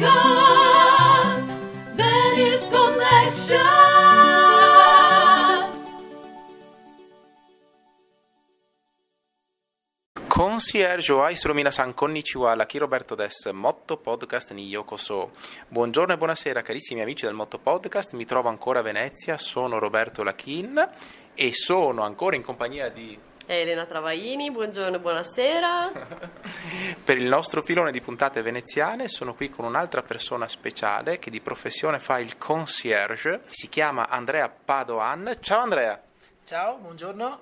Podcast Connection chi Roberto Des, Motto Podcast ni Yokoso. Buongiorno e buonasera carissimi amici del Motto Podcast, mi trovo ancora a Venezia, sono Roberto Lachin e sono ancora in compagnia di Elena Travaini, buongiorno e buonasera. Per il nostro filone di puntate veneziane sono qui con un'altra persona speciale che di professione fa il concierge, si chiama Andrea Padoan. Ciao Andrea, Ciao, buongiorno.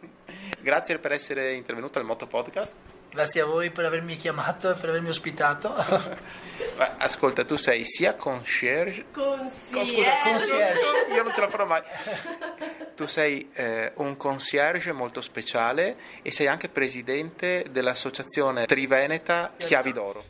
grazie per essere intervenuto al Motto Podcast. Grazie a voi per avermi chiamato e per avermi ospitato. Ascolta, tu sei sia concierge. Oh, scusa, concierge. Io non ce la farò mai. Tu sei eh, un concierge molto speciale e sei anche presidente dell'associazione Triveneta Chiavi d'Oro.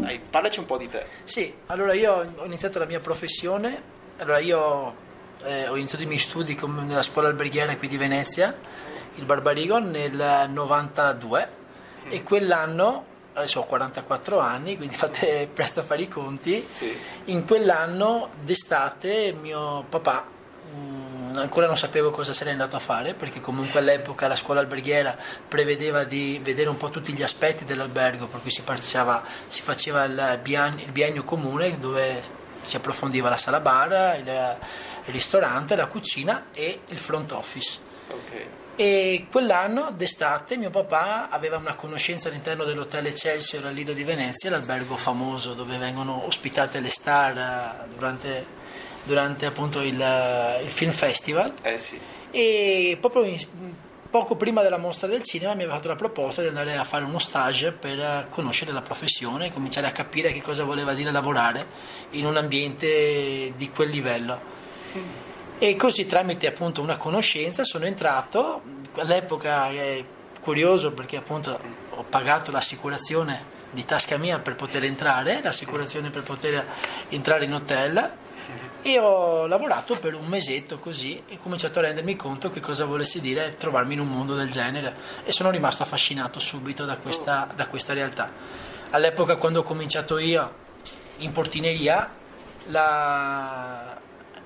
Dai, parlaci un po' di te. Sì, allora io ho iniziato la mia professione, allora io eh, ho iniziato i miei studi com- nella scuola alberghiera qui di Venezia, il Barbarigo, nel 92 e quell'anno, adesso ho 44 anni, quindi fate presto a fare i conti, Sì. in quell'anno d'estate mio papà mm, ancora non sapevo cosa sarei andato a fare perché comunque all'epoca la scuola alberghiera prevedeva di vedere un po' tutti gli aspetti dell'albergo per cui si, faceva, si faceva il biennio, il biennio comune dove si approfondiva la sala bar, il, il ristorante, la cucina e il front office. Ok. E quell'anno d'estate mio papà aveva una conoscenza all'interno dell'hotel Excelsior al Lido di Venezia, l'albergo famoso dove vengono ospitate le star eh, durante, durante appunto il, eh, il film festival Eh sì. e proprio in- poco prima della mostra del cinema mi aveva fatto la proposta di andare a fare uno stage per eh, conoscere la professione e cominciare a capire che cosa voleva dire lavorare in un ambiente di quel livello. E così tramite appunto una conoscenza sono entrato, all'epoca è curioso perché appunto ho pagato l'assicurazione di tasca mia per poter entrare, l'assicurazione per poter entrare in hotel. E ho lavorato per un mesetto così e ho cominciato a rendermi conto che cosa volesse dire trovarmi in un mondo del genere. E sono rimasto affascinato subito da questa, da questa realtà. All'epoca quando ho cominciato io in portineria, la,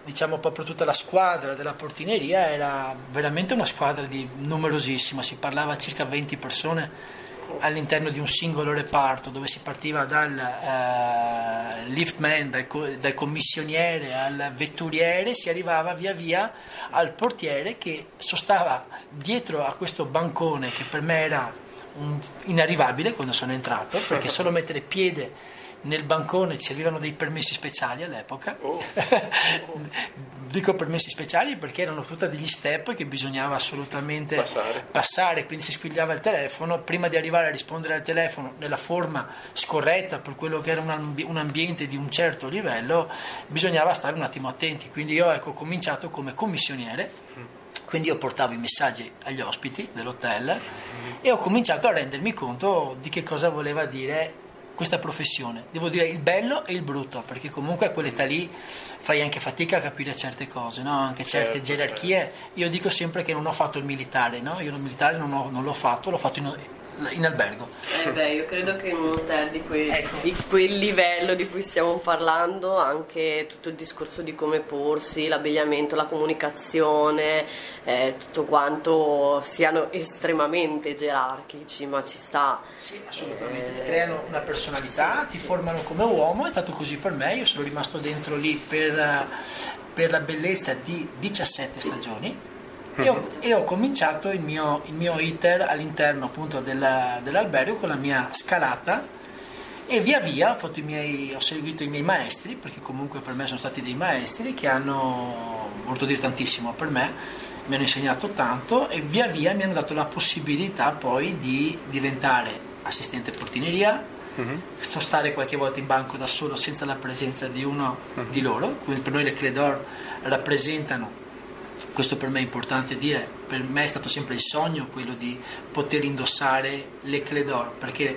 diciamo proprio tutta la squadra della portineria era veramente una squadra di numerosissima, si parlava circa 20 persone all'interno di un singolo reparto dove si partiva dal eh, liftman, dal, co- dal commissioniere al vetturiere, si arrivava via via al portiere che sostava dietro a questo bancone che per me era un- inarrivabile quando sono entrato perché solo mettere piede nel bancone ci servivano dei permessi speciali all'epoca. Dico permessi speciali perché erano tutti degli step che bisognava assolutamente Passare. passare, quindi si squigliava il telefono, prima di arrivare a rispondere al telefono nella forma scorretta per quello che era un, ambi- un ambiente di un certo livello, bisognava stare un attimo attenti. Quindi io ecco, ho cominciato come commissioniere, quindi io portavo i messaggi agli ospiti dell'hotel e ho cominciato a rendermi conto di che cosa voleva dire questa professione. Devo dire il bello e il brutto, perché comunque a quell'età lì fai anche fatica a capire certe cose, no? anche certe Certo, gerarchie. Io dico sempre che non ho fatto il militare, no? io il militare non, ho- non l'ho fatto, l'ho fatto in, in albergo. Eh beh, io credo che in un hotel di, quel- Ecco. di quel livello di cui stiamo parlando, anche tutto il discorso di come porsi, l'abbigliamento, la comunicazione, eh, tutto quanto siano estremamente gerarchici, ma ci sta. Sì, assolutamente, ti creano una personalità, ti formano come uomo, è stato così per me, io sono rimasto dentro lì per, eh, per la bellezza di 17 stagioni e ho, e ho cominciato il mio, il mio iter all'interno appunto della- dell'albergo con la mia scalata e via via ho, fatto i miei- ho seguito i miei maestri, perché comunque per me sono stati dei maestri che hanno voluto dire tantissimo per me, mi hanno insegnato tanto e via via mi hanno dato la possibilità poi di diventare assistente portineria, stare qualche volta in banco da solo senza la presenza di uno di loro, quindi per noi le Cledor rappresentano questo per me è importante dire, per me è stato sempre il sogno quello di poter indossare le Cledor, perché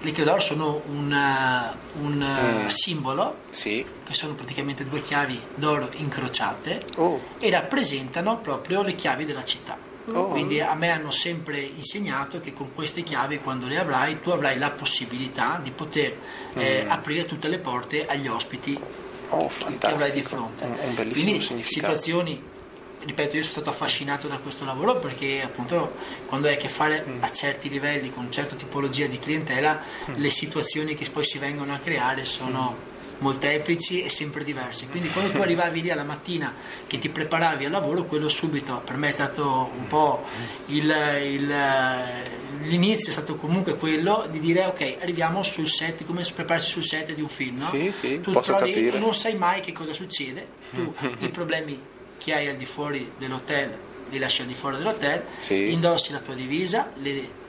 le Cledor sono un, uh, un, uh, Mm. simbolo, Sì. che sono praticamente due chiavi d'oro incrociate Oh. e rappresentano proprio le chiavi della città. Oh. Quindi a me hanno sempre insegnato che con queste chiavi, quando le avrai, tu avrai la possibilità di poter eh, aprire tutte le porte agli ospiti Oh, che- avrai di fronte. Un, un bellissimo Quindi situazioni, ripeto, io sono stato affascinato da questo lavoro perché appunto quando hai a che fare Mm. a certi livelli con certa tipologia di clientela, Mm. le situazioni che poi si vengono a creare sono molteplici e sempre diverse. Quindi quando tu arrivavi lì alla mattina che ti preparavi al lavoro, quello subito per me è stato un po' il, il- l'inizio è stato comunque quello di dire ok arriviamo sul set come prepararsi sul set di un film no? Sì, sì, tu posso lì capire. non sai mai che cosa succede tu i problemi che hai al di fuori dell'hotel li lasci al di fuori dell'hotel Sì. indossi la tua divisa le-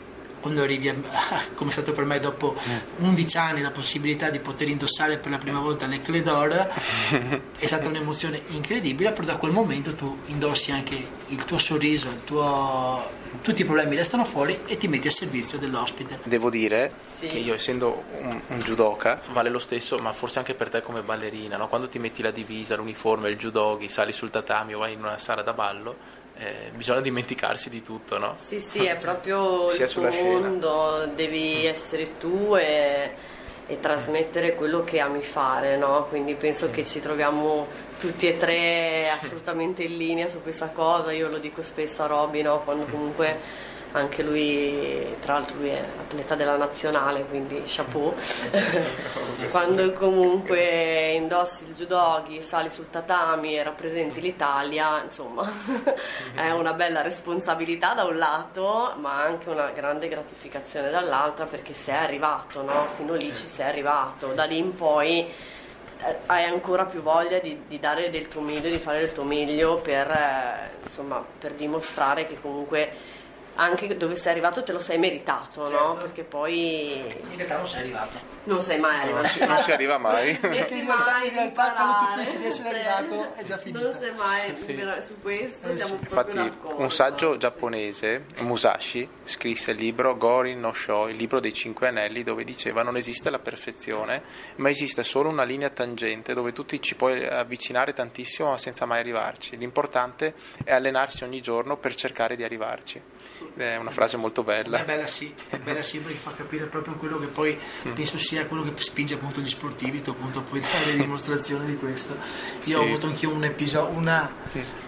quando arrivi a, come è stato per me dopo 11 anni la possibilità di poter indossare per la prima volta le Cledor è stata un'emozione incredibile però da quel momento tu indossi anche il tuo sorriso il tuo- tutti i problemi restano fuori e ti metti a servizio dell'ospite Devo dire Sì. che io essendo un, un judoka vale lo stesso, ma forse anche per te come ballerina, no? quando ti metti la divisa, l'uniforme, il judogi, sali sul tatami o vai in una sala da ballo, eh, bisogna dimenticarsi di tutto, no? Sì, sì, è proprio Sia il sulla tuo scena. mondo, devi essere tu e, e trasmettere quello che ami fare, no? Quindi penso che ci troviamo tutti e tre assolutamente in linea su questa cosa, io lo dico spesso a Robby, no? Quando comunque anche lui, tra l'altro lui è atleta della nazionale, quindi chapeau. Quando comunque indossi il judogi, sali sul tatami e rappresenti l'Italia, insomma, è una bella responsabilità da un lato, ma anche una grande gratificazione dall'altra perché sei arrivato, no? Fino lì ci sei arrivato, da lì in poi eh, hai ancora più voglia di, di dare del tuo meglio, di fare del tuo meglio per, eh, insomma, per dimostrare che comunque anche dove sei arrivato te lo sei meritato, no? Certo. Perché poi in realtà non sei arrivato non sei mai arrivato. non si arriva mai. Realtà- mai in di realtà quando tu imparare. pensi di essere arrivato è già finita. Non sei mai Sì. su questo Eh siamo Infatti, d'accordo. un saggio giapponese, Musashi, scrisse il libro Gorin no Sho, il libro dei cinque anelli, dove diceva non esiste la perfezione, ma esiste solo una linea tangente dove tu ti ci puoi avvicinare tantissimo ma senza mai arrivarci. L'importante è allenarsi ogni giorno per cercare di arrivarci. È una frase molto bella. È bella sì, è bella sì perché fa capire proprio quello che poi penso sia quello che spinge appunto gli sportivi, tu appunto puoi dare dimostrazione di questo. Io ho Sì. avuto anche un episodio, una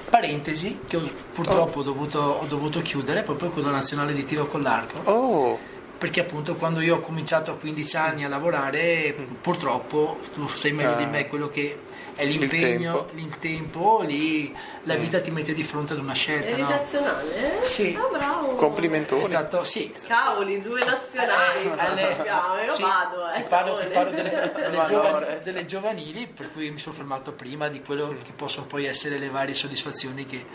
parentesi che ho- purtroppo ho, dovuto, ho dovuto chiudere proprio con la nazionale di tiro con l'arco. Oh, Perché appunto quando io ho cominciato a 15 anni a lavorare, purtroppo tu sai meglio di Ah. me quello che è l'impegno, tempo. il tempo, lì la vita ti mette di fronte ad una scelta. Eri no? nazionale? Sì. Ah, bravo. complimentoni. È stato, sì, Cavoli, due nazionali, Eh, alle- sappiamo, io sì, vado, eh. ti parlo, ti parlo delle, delle giovani- delle giovanili, per cui mi sono fermato prima di quello che possono poi essere le varie soddisfazioni che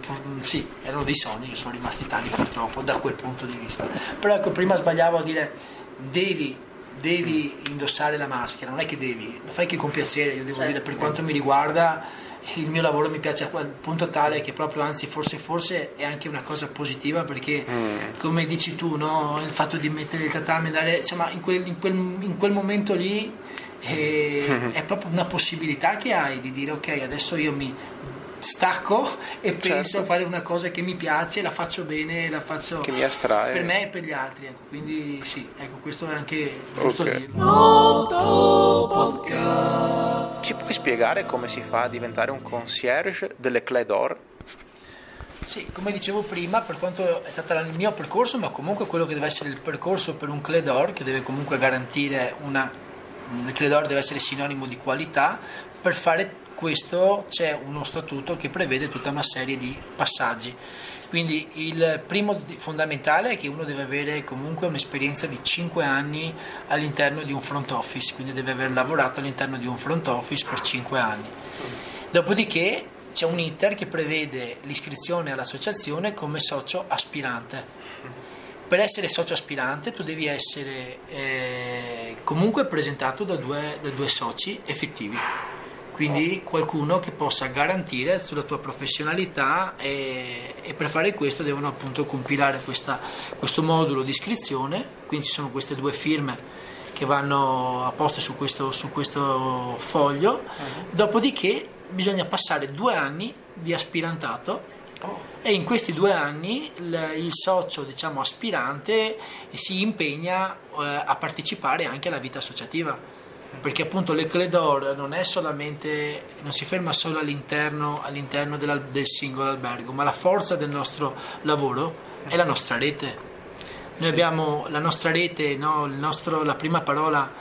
po', mm, sì, erano dei sogni che sono rimasti tali purtroppo da quel punto di vista. Però ecco, prima sbagliavo a dire devi, devi indossare la maschera, non è che devi, lo fai che con piacere, io devo Certo. dire per quanto mi riguarda il mio lavoro mi piace a quel punto tale che proprio anzi forse forse è anche una cosa positiva perché come dici tu no? il fatto di mettere il tatami andare insomma in quel, in quel- in quel momento lì eh, è proprio una possibilità che hai di dire ok adesso io mi stacco e penso Certo. a fare una cosa che mi piace la faccio bene la faccio Che mi astrae. per me e per gli altri ecco. quindi sì ecco questo è anche giusto Ok. dirlo Ci puoi spiegare come si fa a diventare un concierge delle Cledor? Sì, come dicevo prima, per quanto è stato il mio percorso, ma comunque quello che deve essere il percorso per un Cledor, che deve comunque garantire una... Il Cledor deve essere sinonimo di qualità, per fare questo c'è uno statuto che prevede tutta una serie di passaggi. Quindi il primo fondamentale è che uno deve avere comunque un'esperienza di 5 anni all'interno di un front office, quindi deve aver lavorato all'interno di un front office per 5 anni. Dopodiché c'è un iter che prevede l'iscrizione all'associazione come socio aspirante. Per essere socio aspirante tu devi essere eh, comunque presentato da due, da due soci effettivi, quindi qualcuno che possa garantire sulla tua professionalità e, e per fare questo devono appunto compilare questa- questo modulo di iscrizione, quindi ci sono queste due firme che vanno apposte su questo, su questo foglio, dopodiché bisogna passare due anni di aspirantato E in questi due anni il, il socio diciamo, aspirante si impegna eh, a partecipare anche alla vita associativa perché appunto l'Ecledor non è solamente non si ferma solo all'interno, all'interno della, del singolo albergo ma la forza del nostro lavoro è la nostra rete noi abbiamo la nostra rete no? nostro, la prima parola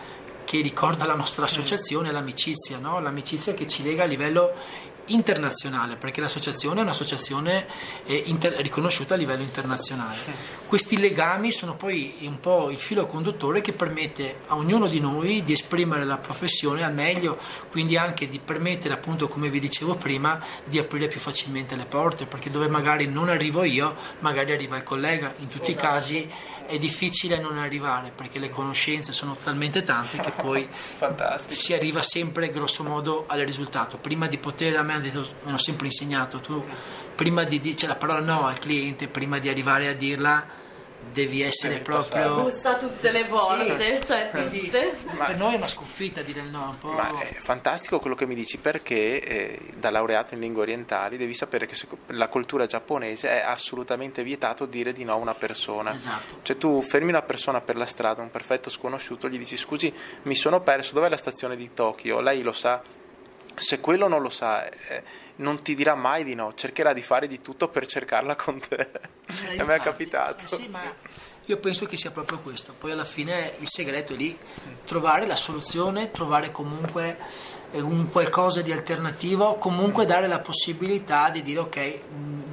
che ricorda la nostra associazione è l'amicizia no? l'amicizia che ci lega a livello internazionale, perché l'associazione è un'associazione eh, inter- riconosciuta a livello internazionale. Questi legami sono poi un po' il filo conduttore che permette a ognuno di noi di esprimere la professione al meglio, quindi anche di permettere, appunto, come vi dicevo prima, di aprire più facilmente le porte, perché dove magari non arrivo io, magari arriva il collega. In tutti i casi è difficile non arrivare perché le conoscenze sono talmente tante che poi si arriva sempre grosso modo al risultato. Prima di poter, a me hanno, detto, mi hanno sempre insegnato, tu prima di dire la parola no al cliente, prima di arrivare a dirla devi essere proprio bussa tutte le volte sì. cioè tutte ma per noi è una sconfitta dire il no un po'... ma è fantastico quello che mi dici perché eh, da laureato in lingue orientali devi sapere che la cultura giapponese è assolutamente vietato dire di no a una persona. Esatto. cioè tu fermi una persona per la strada un perfetto sconosciuto gli dici scusi mi sono perso dov'è la stazione di Tokyo? Lei lo sa se quello non lo sa, eh, non ti dirà mai di no, cercherà di fare di tutto per cercarla con te. Eh, A me è capitato. Eh sì, ma io penso che sia proprio questo. Poi alla fine il segreto è lì, trovare la soluzione, trovare comunque un qualcosa di alternativo, comunque dare la possibilità di dire ok,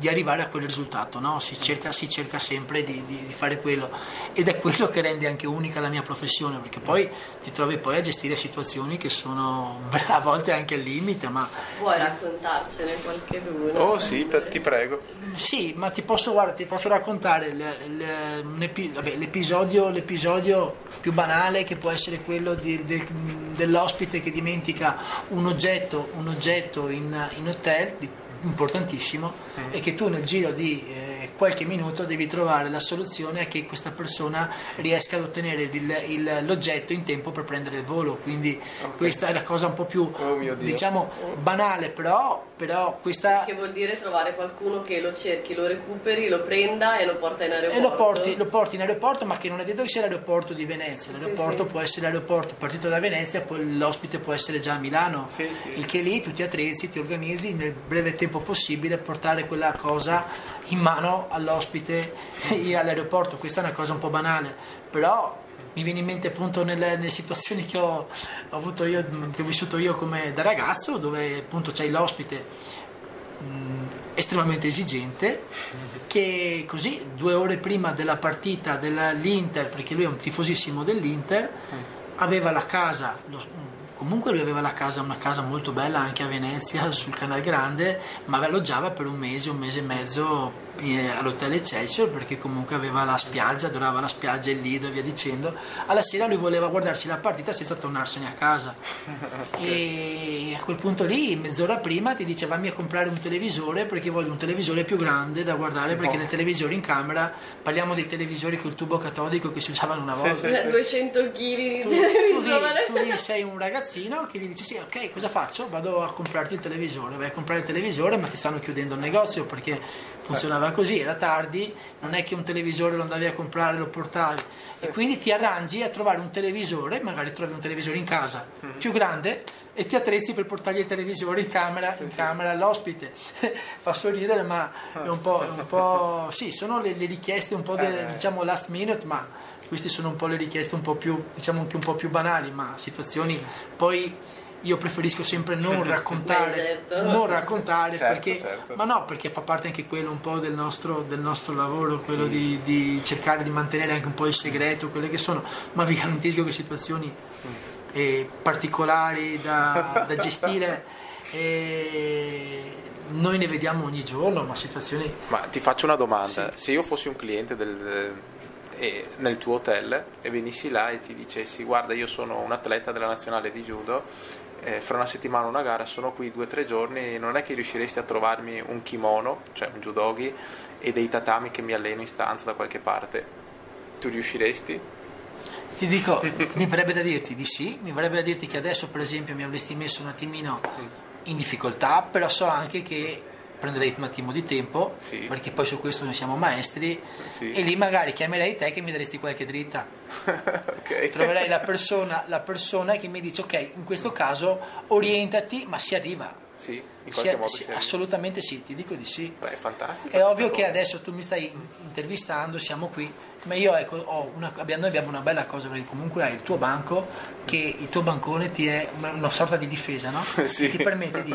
di arrivare a quel risultato, no? si, cerca, si, cerca, sempre di, di, di, fare quello ed è quello che rende anche unica la mia professione, perché poi ti trovi poi a gestire situazioni che sono a volte anche al limite. Ma... Vuoi raccontarcene qualche duna? Oh sì, ti prego. Sì, ma ti posso, guarda, ti posso raccontare le, le, epi, vabbè, l'episodio, l'episodio, più banale che può essere quello di, de, dell'ospite che dimentica un oggetto, un oggetto in, in hotel importantissimo mm. e che tu nel giro di eh, qualche minuto devi trovare la soluzione a che questa persona riesca ad ottenere il, il, l'oggetto in tempo per prendere il volo. Quindi okay. questa è la cosa un po' più oh diciamo banale, però, però questa... Che vuol dire trovare qualcuno che lo cerchi, lo recuperi, lo prenda e lo porta in aeroporto. E lo porti, lo porti in aeroporto, ma che non è detto che sia l'aeroporto di Venezia. L'aeroporto sì, sì. può essere l'aeroporto partito da Venezia, poi l'ospite può essere già a Milano. Sì, il che lì tu ti attrezzi, ti organizzi nel breve tempo possibile a portare quella cosa in mano all'ospite all'aeroporto. Questa è una cosa un po' banale, però mi viene in mente appunto nelle, nelle situazioni che ho, ho, io, che ho vissuto io come da ragazzo, dove appunto c'hai l'ospite mh, estremamente esigente che così due ore prima della partita dell'Inter, perché lui è un tifosissimo dell'Inter, aveva la casa, lo, comunque lui aveva la casa, una casa molto bella anche a Venezia sul Canal Grande, ma alloggiava per un mese, un mese e mezzo all'hotel Excelsior perché comunque aveva la spiaggia, adorava la spiaggia, il lido e via dicendo. Alla sera lui voleva guardarsi la partita senza tornarsene a casa. E a quel punto lì, mezz'ora prima, ti dice vammi a comprare un televisore perché voglio un televisore più grande da guardare perché nei televisori in camera, parliamo dei televisori col tubo catodico che si usavano una volta. Sì, sì, sì. 200 kg di tu, televisore. Tu lì, tu lì sei un ragazzino che gli dici sì, ok, cosa faccio? Vado a comprarti il televisore, vai a comprare il televisore ma ti stanno chiudendo il negozio perché funzionava così, era tardi, non è che un televisore lo andavi a comprare, lo portavi sì. e quindi ti arrangi a trovare un televisore, magari trovi un televisore in casa mm-hmm. più grande e ti attrezzi per portargli il televisore in camera, sì, in camera all'ospite. Fa sorridere, ma è un po', un po' sì, sono le, le, richieste un po' del, eh, diciamo last minute, ma queste sono un po' le richieste un po' più, diciamo anche un po' più banali, ma situazioni poi io preferisco sempre non raccontare, certo. non raccontare certo, perché, certo. ma no, perché fa parte anche quello un po' del nostro, del nostro lavoro, quello sì. di, di, cercare di mantenere anche un po' il segreto, quelle che sono, ma vi garantisco che situazioni eh, particolari da, da gestire eh, noi ne vediamo ogni giorno, ma situazioni... Ma ti faccio una domanda, sì. se io fossi un cliente del, eh, nel tuo hotel e venissi là e ti dicessi guarda io sono un atleta della nazionale di judo eh, fra una settimana una gara, sono qui due o tre giorni, non è che riusciresti a trovarmi un kimono, cioè un judogi, e dei tatami che mi alleno in stanza da qualche parte. Tu riusciresti? Ti dico, mi verrebbe da dirti di sì, mi verrebbe da dirti che adesso per esempio mi avresti messo un attimino in difficoltà, però so anche che prenderei un attimo di tempo, Sì. perché poi su questo noi siamo maestri, Sì. e lì magari chiamerei te che mi daresti qualche dritta. ok. Troverai la persona, la persona che mi dice ok, in questo caso orientati, ma si arriva. Sì, in qualche modo sì, assolutamente sì, ti dico di sì. Beh, è fantastico. È ovvio che adesso tu mi stai intervistando, siamo qui, ma io ecco, ho una, abbiamo, noi abbiamo una bella cosa perché comunque hai il tuo banco, che il tuo bancone ti è una, una sorta di difesa, no? Sì. Che ti permette di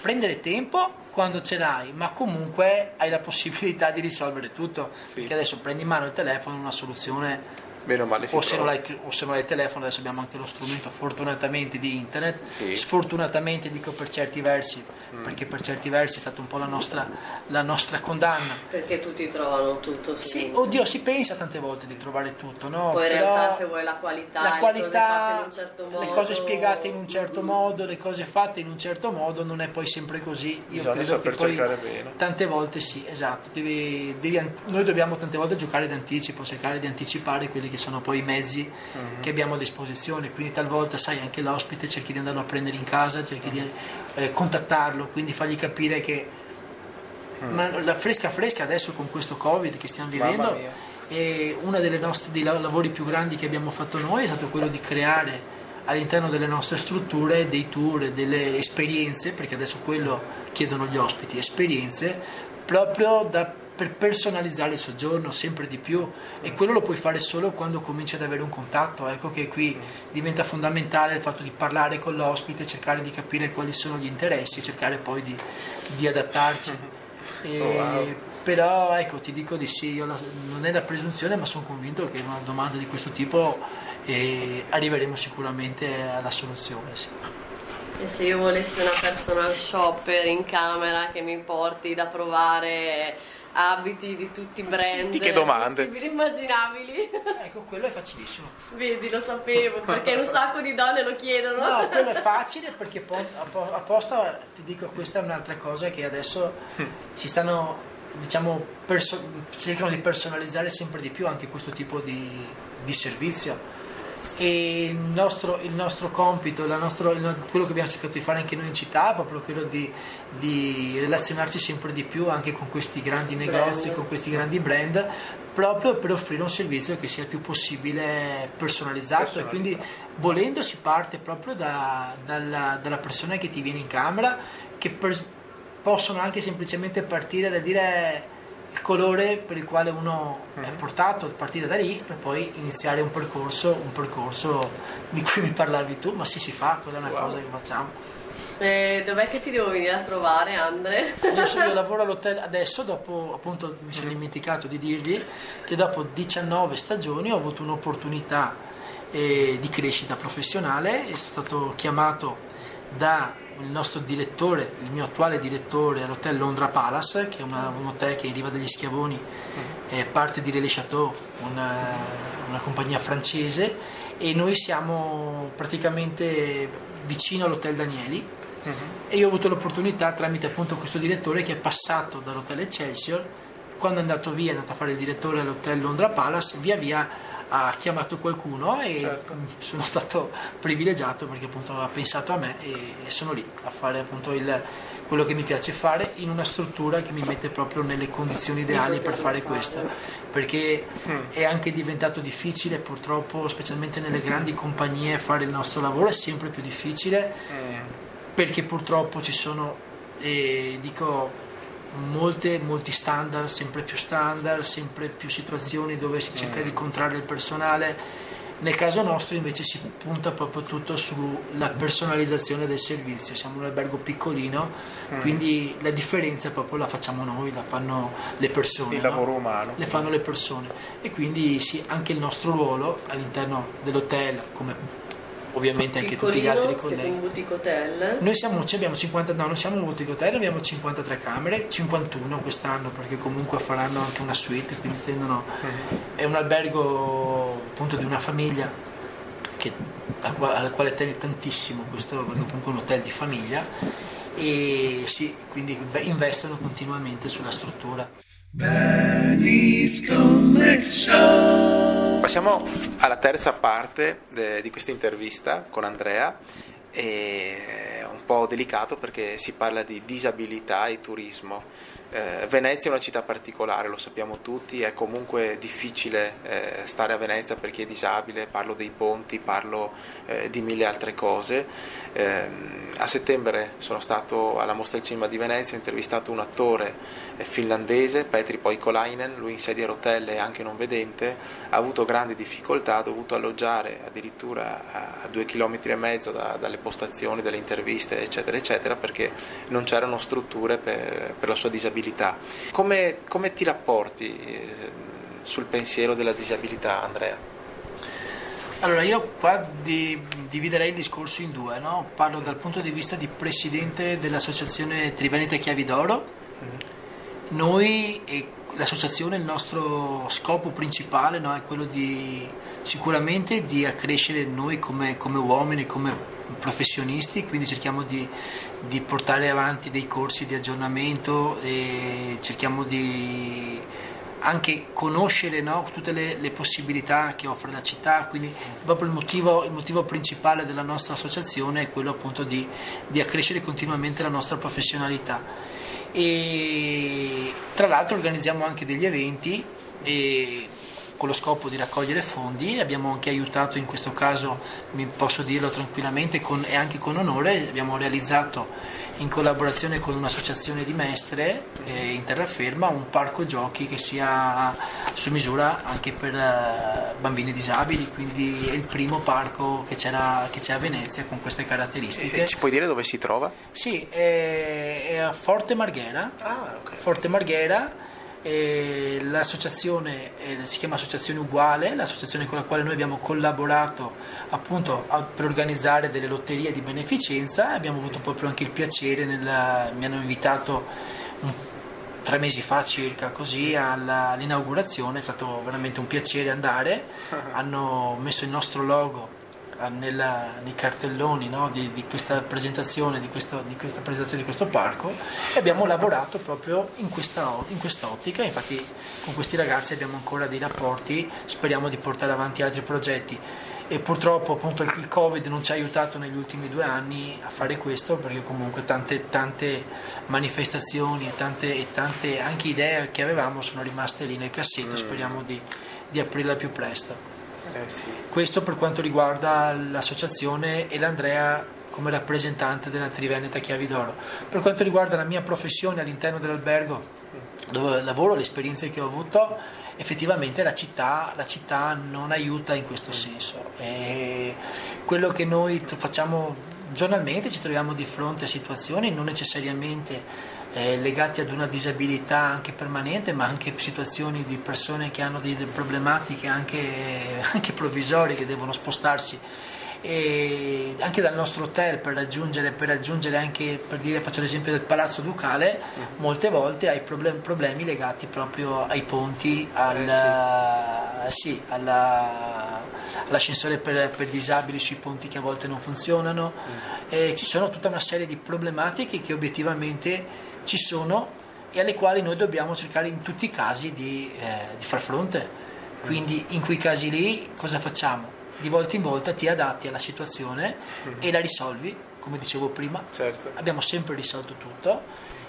prendere tempo quando ce l'hai, ma comunque hai la possibilità di risolvere tutto. Sì. Perché adesso prendi in mano il telefono, una soluzione Bene o male si o se, hai, o se non hai il telefono, adesso abbiamo anche lo strumento fortunatamente di internet, Sì. sfortunatamente dico per certi versi, Mm. perché per certi versi è stata un po' la nostra, la nostra condanna. Perché tutti trovano tutto Sì, oddio, si pensa tante volte di trovare tutto, no? Poi in Però realtà se vuoi la qualità, la le cose qualità, fatte in un certo modo, le cose spiegate in un certo mm, modo, le cose fatte in un certo modo, non è poi sempre così. Io Bisogna credo che saper poi cercare bene. tante volte sì, esatto. Devi- devi noi dobbiamo tante volte giocare d'anticipo, cercare di anticipare quelli che sono poi i mezzi Mhm. che abbiamo a disposizione. Quindi talvolta, sai, anche l'ospite cerchi di andarlo a prendere in casa, cerchi di eh, contattarlo, quindi fargli capire che ma la fresca fresca adesso con questo covid che stiamo vivendo e uno delle nostre, dei la- lavori più grandi che abbiamo fatto noi è stato quello di creare all'interno delle nostre strutture dei tour, delle esperienze, perché adesso quello chiedono gli ospiti, esperienze proprio da- per personalizzare il soggiorno sempre di più e quello lo puoi fare solo quando cominci ad avere un contatto, ecco che qui diventa fondamentale il fatto di parlare con l'ospite, cercare di capire quali sono gli interessi, cercare poi di, di adattarci. E- Oh, wow. Però ecco, ti dico di sì, io la- non è la presunzione, ma sono convinto che una domanda di questo tipo eh, arriveremo sicuramente alla soluzione. Sì. E se io volessi una personal shopper in camera che mi porti da provare abiti di tutti i brand Senti che domande. possibili immaginabili. Ecco, quello è facilissimo. Vedi, lo sapevo, perché un sacco di donne lo chiedono. No, quello è facile perché po- appo- apposta ti dico questa è un'altra cosa che adesso si stanno diciamo perso- cercano di personalizzare sempre di più anche questo tipo di, di servizio e il nostro, il nostro compito, la nostro- quello che abbiamo cercato di fare anche noi in città è proprio quello di, di relazionarci sempre di più anche con questi grandi negozi, Brand. con questi grandi brand proprio per offrire un servizio che sia il più possibile personalizzato e quindi volendo si parte proprio da- dalla, dalla persona che ti viene in camera che per- possono anche semplicemente partire da dire il colore per il quale uno è portato, partire da lì per poi iniziare un percorso, un percorso di cui mi parlavi tu, ma sì si fa, quella è una Wow. cosa che facciamo. Eh, dov'è che ti devo venire a trovare, Andre? Io, so- io lavoro all'hotel adesso, dopo appunto mi sono dimenticato di dirvi che dopo 19 stagioni ho avuto un'opportunità eh, di crescita professionale, è stato chiamato da il nostro direttore, il mio attuale direttore all'hotel Londra Palace, che è una- un hotel che in riva degli Schiavoni, è parte di Relais Chateau, una, una compagnia francese, e noi siamo praticamente vicino all'hotel Danieli, e io ho avuto l'opportunità tramite appunto questo direttore che è passato dall'hotel Excelsior quando è andato via, è andato a fare il direttore all'hotel Londra Palace via via ha chiamato qualcuno e Certo. sono stato privilegiato perché appunto aveva pensato a me e, e sono lì a fare appunto il, quello che mi piace fare in una struttura che mi mette proprio nelle condizioni ideali per fare questo perché è anche diventato difficile purtroppo specialmente nelle grandi compagnie fare il nostro lavoro è sempre più difficile perché purtroppo ci sono, eh, dico, molte, molti standard, sempre più standard, sempre più situazioni dove si cerca di contrarre il personale. Nel caso nostro invece si punta proprio tutto sulla personalizzazione del servizio, siamo un albergo piccolino, quindi la differenza proprio la facciamo noi, la fanno le persone. Il no? lavoro umano. le fanno le persone e quindi sì, anche il nostro ruolo all'interno dell'hotel, come ovviamente anche tutti gli altri Piccolino, siete colleghi. un boutique hotel. Noi siamo, ci abbiamo 50, no, non siamo un boutique hotel, abbiamo 53 camere, 51 quest'anno perché comunque faranno anche una suite, quindi tendono, è un albergo appunto di una famiglia che, al qua- al quale tiene tantissimo questo, perché comunque è un hotel di famiglia e sì, quindi inve- investono continuamente sulla struttura. Passiamo alla terza parte de- di questa intervista con Andrea e un po' delicato perché si parla di disabilità e turismo. Eh, Venezia è una città particolare, lo sappiamo tutti, è comunque difficile eh, stare a Venezia per chi è disabile, parlo dei ponti, parlo eh, di mille altre cose. Ehm, a settembre sono stato alla Mostra del Cinema di Venezia, ho intervistato un attore eh, finlandese, Petri Poikolainen, lui in sedia a rotelle e anche non vedente, ha avuto grandi difficoltà, ha dovuto alloggiare addirittura a due chilometri e mezzo da, dalle postazioni, dalle interviste, eccetera, eccetera, perché non c'erano strutture per, per la sua disabilità. Come, come ti rapporti eh, sul pensiero della disabilità, Andrea? Allora io qua di, dividerei il discorso in due, no? parlo dal punto di vista di presidente dell'associazione Triveneta Chiavi d'Oro. Noi e l'associazione, il nostro scopo principale no, è quello di sicuramente di accrescere noi come, come uomini, come professionisti, quindi cerchiamo di, di portare avanti dei corsi di aggiornamento e cerchiamo di anche conoscere no, tutte le, le, possibilità che offre la città, quindi proprio il motivo, il motivo, principale della nostra associazione è quello appunto di, di accrescere continuamente la nostra professionalità. E tra l'altro organizziamo anche degli eventi e con lo scopo di raccogliere fondi, abbiamo anche aiutato in questo caso, posso dirlo tranquillamente con, e anche con onore, abbiamo realizzato in collaborazione con un'associazione di mestre eh, in terraferma un parco giochi che sia su misura anche per eh, bambini disabili, quindi è il primo parco che, che c'è a Venezia con queste caratteristiche. E ci puoi dire dove si trova? Sì, è, è a Forte Marghera. Ah, okay. Forte Marghera l'associazione eh, si chiama Associazione Uguale, l'associazione con la quale noi abbiamo collaborato appunto a, per organizzare delle lotterie di beneficenza. Abbiamo avuto proprio anche il piacere, nella, mi hanno invitato un, tre mesi fa circa così alla, all'inaugurazione, è stato veramente un piacere andare, hanno messo il nostro logo nella, nei cartelloni no, di, di, questa presentazione di, questo, di, questa presentazione di questo parco e abbiamo lavorato proprio in questa, in questa ottica, infatti con questi ragazzi abbiamo ancora dei rapporti, speriamo di portare avanti altri progetti e purtroppo appunto il Covid non ci ha aiutato negli ultimi due anni a fare questo perché comunque tante, tante manifestazioni e tante, e tante anche idee che avevamo sono rimaste lì nel cassetto, mm. speriamo di, di aprirla più presto. Eh sì. Questo per quanto riguarda l'associazione e l'Andrea come rappresentante della Triveneta Chiavi d'Oro. Per quanto riguarda la mia professione all'interno dell'albergo dove lavoro, le esperienze che ho avuto, effettivamente la città, la città non aiuta in questo senso. E quello che noi facciamo giornalmente ci troviamo di fronte a situazioni non necessariamente eh, legati ad una disabilità anche permanente, ma anche situazioni di persone che hanno delle problematiche anche, anche provvisorie che devono spostarsi e anche dal nostro hotel per raggiungere, per raggiungere anche, per dire, faccio l'esempio del Palazzo Ducale, molte volte hai problemi, problemi legati proprio ai ponti, al, eh sì. Sì, alla, all'ascensore per, per, disabili sui ponti che a volte non funzionano, mm. ci sono tutta una serie di problematiche che obiettivamente ci sono e alle quali noi dobbiamo cercare in tutti i casi di, eh, di far fronte. Quindi in quei casi lì cosa facciamo? Di volta in volta ti adatti alla situazione e la risolvi, come dicevo prima. Certo. Abbiamo sempre risolto tutto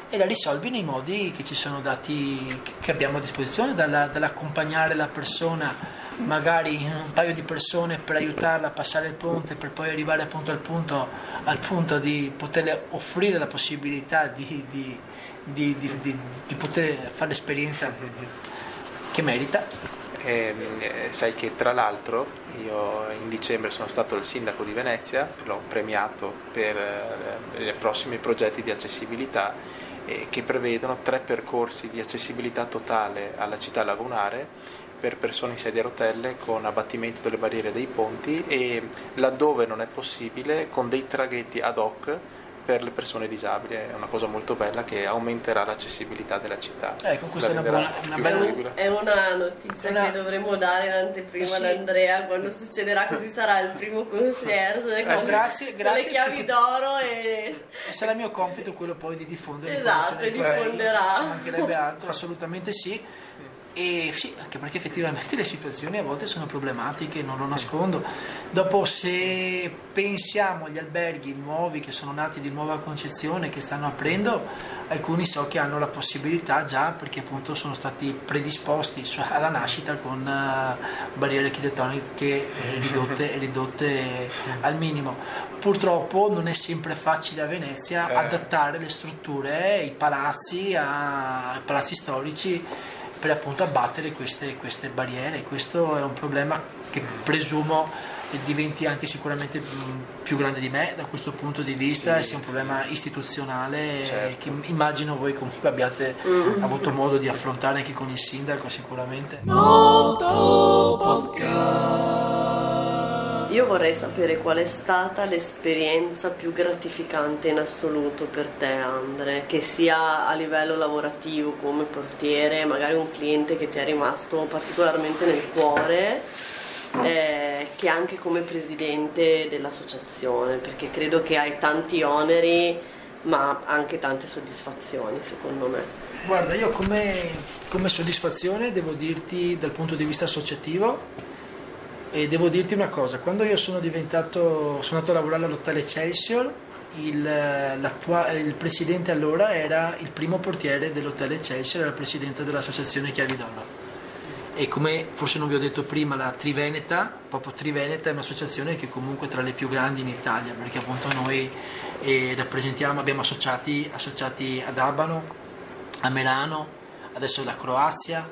e la risolvi nei modi che ci sono dati, che abbiamo a disposizione, dalla, dall'accompagnare la persona magari un paio di persone per aiutarla a passare il ponte per poi arrivare appunto al punto, al punto di poter offrire la possibilità di, di, di, di poter fare l'esperienza che merita. Eh, sai che tra l'altro io in dicembre sono stato il sindaco di Venezia, l'ho premiato per eh, i prossimi progetti di accessibilità eh, che prevedono tre percorsi di accessibilità totale alla città lagunare per persone in sedia a rotelle con abbattimento delle barriere dei ponti e laddove non è possibile con dei traghetti ad hoc per le persone disabili, è una cosa molto bella che aumenterà l'accessibilità della città. Ecco, questa è una, buona, una bella... È una notizia una... che dovremo dare in anteprima eh sì. ad Andrea quando succederà, così sarà il primo concierge eh, con, grazie, grazie, con le chiavi d'oro e... e... sarà mio compito quello poi di diffondere esatto, diffonderà. Ci mancherebbe altro, assolutamente sì E sì, anche perché effettivamente le situazioni a volte sono problematiche, non lo nascondo. Dopo se pensiamo agli alberghi nuovi che sono nati di nuova concezione, che stanno aprendo, alcuni so che hanno la possibilità già perché appunto sono stati predisposti alla nascita con uh, barriere architettoniche ridotte, ridotte al minimo. Purtroppo non è sempre facile a Venezia Eh. adattare le strutture, i palazzi, a, palazzi storici per appunto abbattere queste, queste barriere. Questo è un problema che presumo diventi anche sicuramente mh, più grande di me da questo punto di vista e sia un problema istituzionale Certo. che immagino voi comunque abbiate avuto modo di affrontare anche con il sindaco sicuramente. Io vorrei sapere qual è stata l'esperienza più gratificante in assoluto per te, Andre, che sia a livello lavorativo come portiere, magari un cliente che ti è rimasto particolarmente nel cuore, eh, che anche come presidente dell'associazione, perché credo che hai tanti oneri, ma anche tante soddisfazioni, secondo me. Guarda, io come, come soddisfazione devo dirti dal punto di vista associativo e devo dirti una cosa, quando io sono diventato, sono andato a lavorare all'Hotel Excelsior, il, l'attua- il presidente allora era il primo portiere dell'Hotel Excelsior, era il presidente dell'associazione Chiavi d'Oro. E come forse non vi ho detto prima, la Triveneta, proprio Triveneta è un'associazione che comunque è tra le più grandi in Italia, perché appunto noi eh, rappresentiamo, abbiamo associati, associati ad Abano, a Merano, adesso la Croazia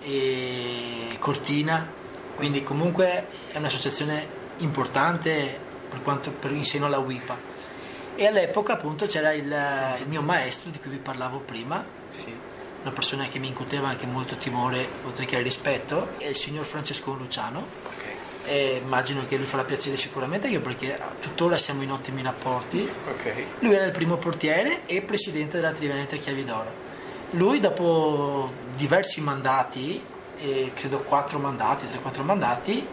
e Cortina, quindi comunque è un'associazione importante per quanto per in seno alla WIPA. E all'epoca appunto c'era il, il mio maestro di cui vi parlavo prima, Sì. una persona che mi incuteva anche molto timore oltre che rispetto, è il signor Francesco Luciano. Ok. E immagino che lui farà piacere sicuramente anche perché tuttora siamo in ottimi rapporti. Ok. Lui era il primo portiere e presidente della Triveneta Chiavi d'Oro. Lui dopo diversi mandati, eh, credo quattro mandati, 3-4 mandati,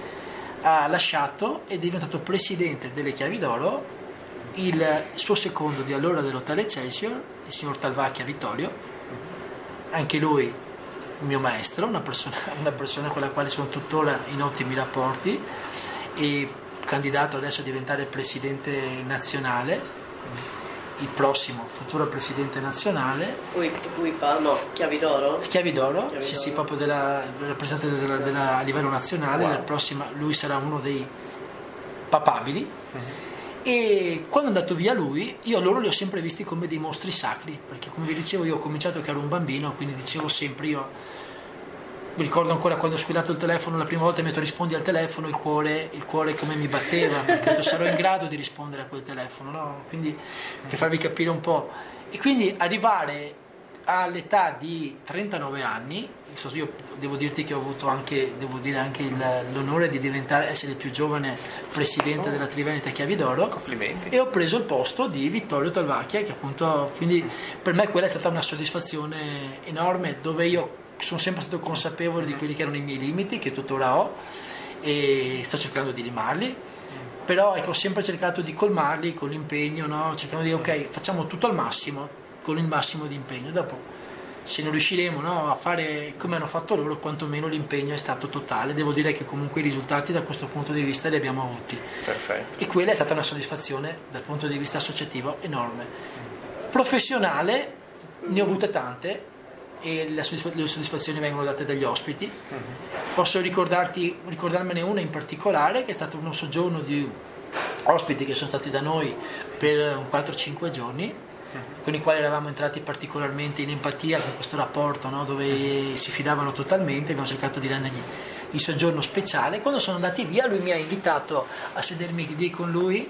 ha lasciato ed è diventato presidente delle Chiavi d'Oro il suo secondo di allora dell'Hotel Excelsior, il signor Talvacchia Vittorio, anche lui il mio maestro, una persona, una persona con la quale sono tuttora in ottimi rapporti e candidato adesso a diventare presidente nazionale, il prossimo futuro presidente nazionale. Ui, Uipa, no, Chiavi d'Oro? Chiavi d'oro, Chiavi sì, d'oro. sì, proprio della, rappresentante della- della- a livello nazionale, Wow. nel prossimo, lui sarà uno dei papabili. E quando è andato via lui, io loro li ho sempre visti come dei mostri sacri, perché come vi dicevo io ho cominciato che ero un bambino, quindi dicevo sempre io mi ricordo ancora quando ho squillato il telefono la prima volta e mi ha detto rispondi al telefono, il cuore, il cuore come mi batteva, perché sarò in grado di rispondere a quel telefono, no? Quindi per farvi capire un po'. E quindi arrivare all'età di 39 anni, io devo dirti che ho avuto anche, devo dire anche il- l'onore di diventare, essere il più giovane presidente della Triveneta Chiavi d'Oro Complimenti. e ho preso il posto di Vittorio Talvacchia che appunto quindi per me quella è stata una soddisfazione enorme dove io sono sempre stato consapevole di quelli che erano i miei limiti che tuttora ho e sto cercando di limarli però ecco, ho sempre cercato di colmarli con l'impegno no? cercando di dire ok facciamo tutto al massimo con il massimo di impegno dopo se non riusciremo no, a fare come hanno fatto loro quantomeno l'impegno è stato totale devo dire che comunque i risultati da questo punto di vista li abbiamo avuti Perfetto. e quella è stata una soddisfazione dal punto di vista associativo enorme. Professionale ne ho avute tante e le soddisfa- le soddisfazioni vengono date dagli ospiti. Posso ricordarti, ricordarmene una in particolare che è stato uno soggiorno di ospiti che sono stati da noi per un 4-5 giorni con i quali eravamo entrati particolarmente in empatia con questo rapporto no? dove si fidavano totalmente, abbiamo cercato di rendergli il soggiorno speciale. Quando sono andati via lui mi ha invitato a sedermi lì con lui,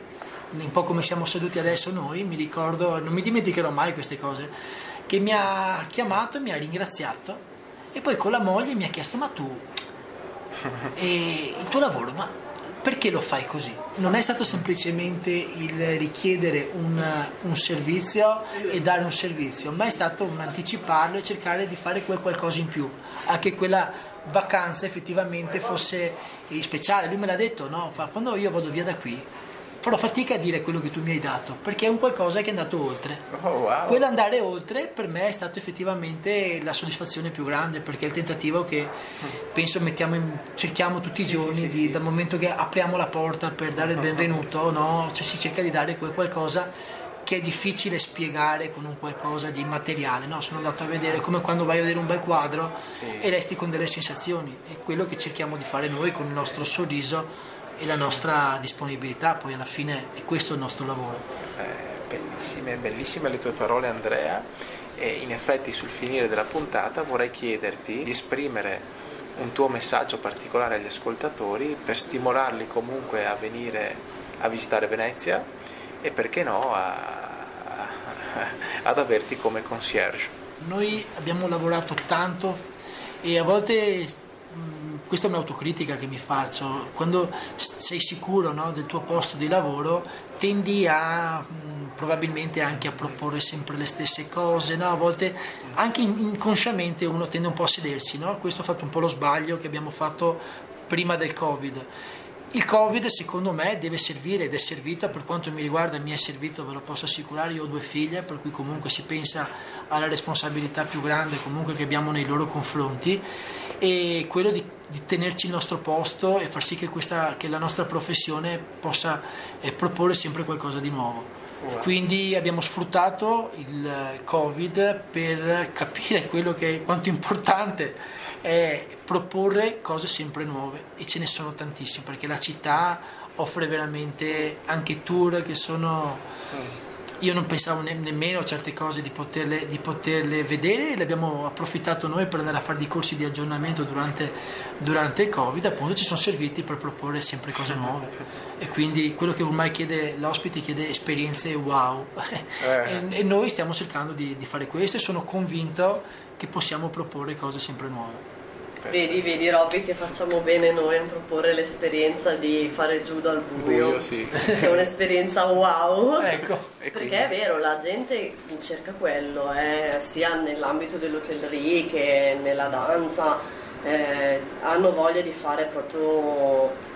un po' come siamo seduti adesso noi, mi ricordo, non mi dimenticherò mai queste cose, che mi ha chiamato, mi ha ringraziato e poi con la moglie mi ha chiesto ma tu il tuo lavoro, ma perché lo fai così? Non è stato semplicemente il richiedere un, un servizio e dare un servizio, ma è stato un anticiparlo e cercare di fare quel qualcosa in più, anche quella vacanza effettivamente fosse speciale. Lui me l'ha detto, no? Quando io vado via da qui, farò fatica a dire quello che tu mi hai dato, perché è un qualcosa che è andato oltre. Oh, wow. Quell'andare oltre per me è stato effettivamente la soddisfazione più grande, perché è il tentativo che penso mettiamo in- cerchiamo tutti i Sì, giorni, sì, sì, di- dal momento che apriamo la porta per dare il benvenuto, no? Cioè, si cerca di dare quel qualcosa che è difficile spiegare con un qualcosa di materiale, no? Sono andato a vedere come quando vai a vedere un bel quadro e resti con delle sensazioni, è quello che cerchiamo di fare noi con il nostro sorriso e la nostra disponibilità, poi alla fine è questo il nostro lavoro. Eh, bellissime, bellissime le tue parole Andrea e in effetti sul finire della puntata vorrei chiederti di esprimere un tuo messaggio particolare agli ascoltatori per stimolarli comunque a venire a visitare Venezia e perché no a- ad averti come concierge. Noi abbiamo lavorato tanto e a volte questa è un'autocritica che mi faccio, quando sei sicuro no, del tuo posto di lavoro tendi a mh, probabilmente anche a proporre sempre le stesse cose, no? a volte anche in- inconsciamente uno tende un po' a sedersi, no? questo ha fatto un po' lo sbaglio che abbiamo fatto prima del Covid. Il Covid secondo me deve servire ed è servito, per quanto mi riguarda mi è servito, ve lo posso assicurare, io ho due figlie, per cui comunque si pensa alla responsabilità più grande comunque che abbiamo nei loro confronti e quello di, di tenerci il nostro posto e far sì che, questa, che la nostra professione possa eh, proporre sempre qualcosa di nuovo. Quindi abbiamo sfruttato il Covid per capire quello che quanto importante è proporre cose sempre nuove e ce ne sono tantissime perché la città offre veramente anche tour che sono io non pensavo ne- nemmeno a certe cose di poterle, di poterle vedere e le abbiamo approfittato noi per andare a fare dei corsi di aggiornamento durante, durante il Covid, appunto ci sono serviti per proporre sempre cose nuove e quindi quello che ormai chiede l'ospite chiede esperienze wow Eh. e, e noi stiamo cercando di, di fare questo e sono convinto che possiamo proporre cose sempre nuove. Vedi, vedi Robby che facciamo bene noi a proporre l'esperienza di fare judo al buio. Buio, sì. Che è un'esperienza wow. Ecco. Perché è vero, la gente cerca quello, eh, sia nell'ambito dell'hotellerie che nella danza, eh, hanno voglia di fare proprio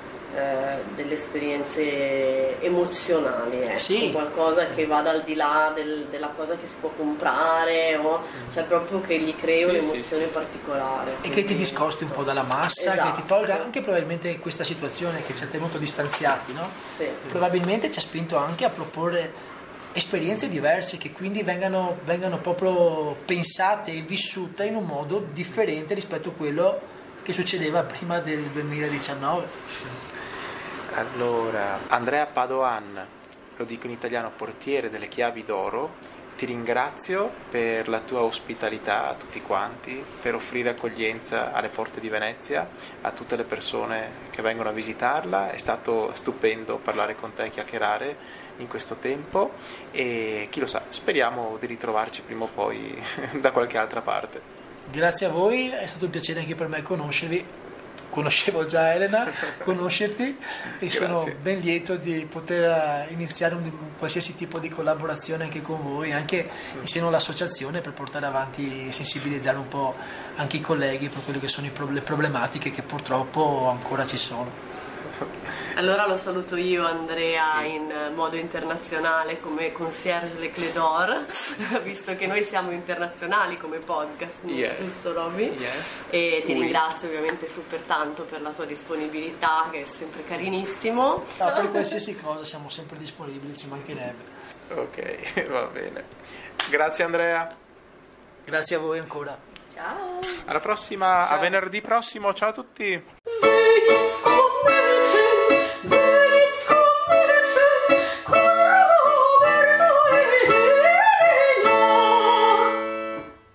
delle esperienze emozionali, ecco, Sì. qualcosa che vada al di là del- della cosa che si può comprare, o, cioè proprio che gli crei Sì, un'emozione sì, particolare. e che ti discosti un po' dalla massa, che Esatto. ti tolga anche probabilmente questa situazione che ci ha tenuto distanziati, no? Sì. probabilmente ci ha spinto anche a proporre esperienze diverse che quindi vengano, vengano proprio pensate e vissute in un modo differente rispetto a quello che succedeva prima del 2019. Allora, Andrea Padoan, lo dico in italiano, portiere delle chiavi d'oro, ti ringrazio per la tua ospitalità a tutti quanti, per offrire accoglienza alle porte di Venezia, a tutte le persone che vengono a visitarla. È stato stupendo parlare con te e chiacchierare in questo tempo e chi lo sa, speriamo di ritrovarci prima o poi da qualche altra parte. Grazie a voi, è stato un piacere anche per me conoscervi. Conoscevo già Elena, conoscerti e sono ben lieto di poter eh, iniziare un, un qualsiasi tipo di collaborazione anche con voi, anche insieme all'associazione per portare avanti e sensibilizzare un po' anche i colleghi per quelle che sono i pro- le problematiche che purtroppo ancora ci sono. Allora lo saluto io Andrea in modo internazionale come concierge Le Clé d'Or, visto che noi siamo internazionali come podcast, Yes. giusto Robby? Yes. E ti Oui. ringrazio ovviamente super tanto per la tua disponibilità che è sempre carinissimo. Ma per qualsiasi cosa siamo sempre disponibili, ci mancherebbe. Ok, va bene. Grazie Andrea. Grazie a voi ancora. Ciao! Alla prossima, a Ciao. venerdì prossimo. Ciao a tutti.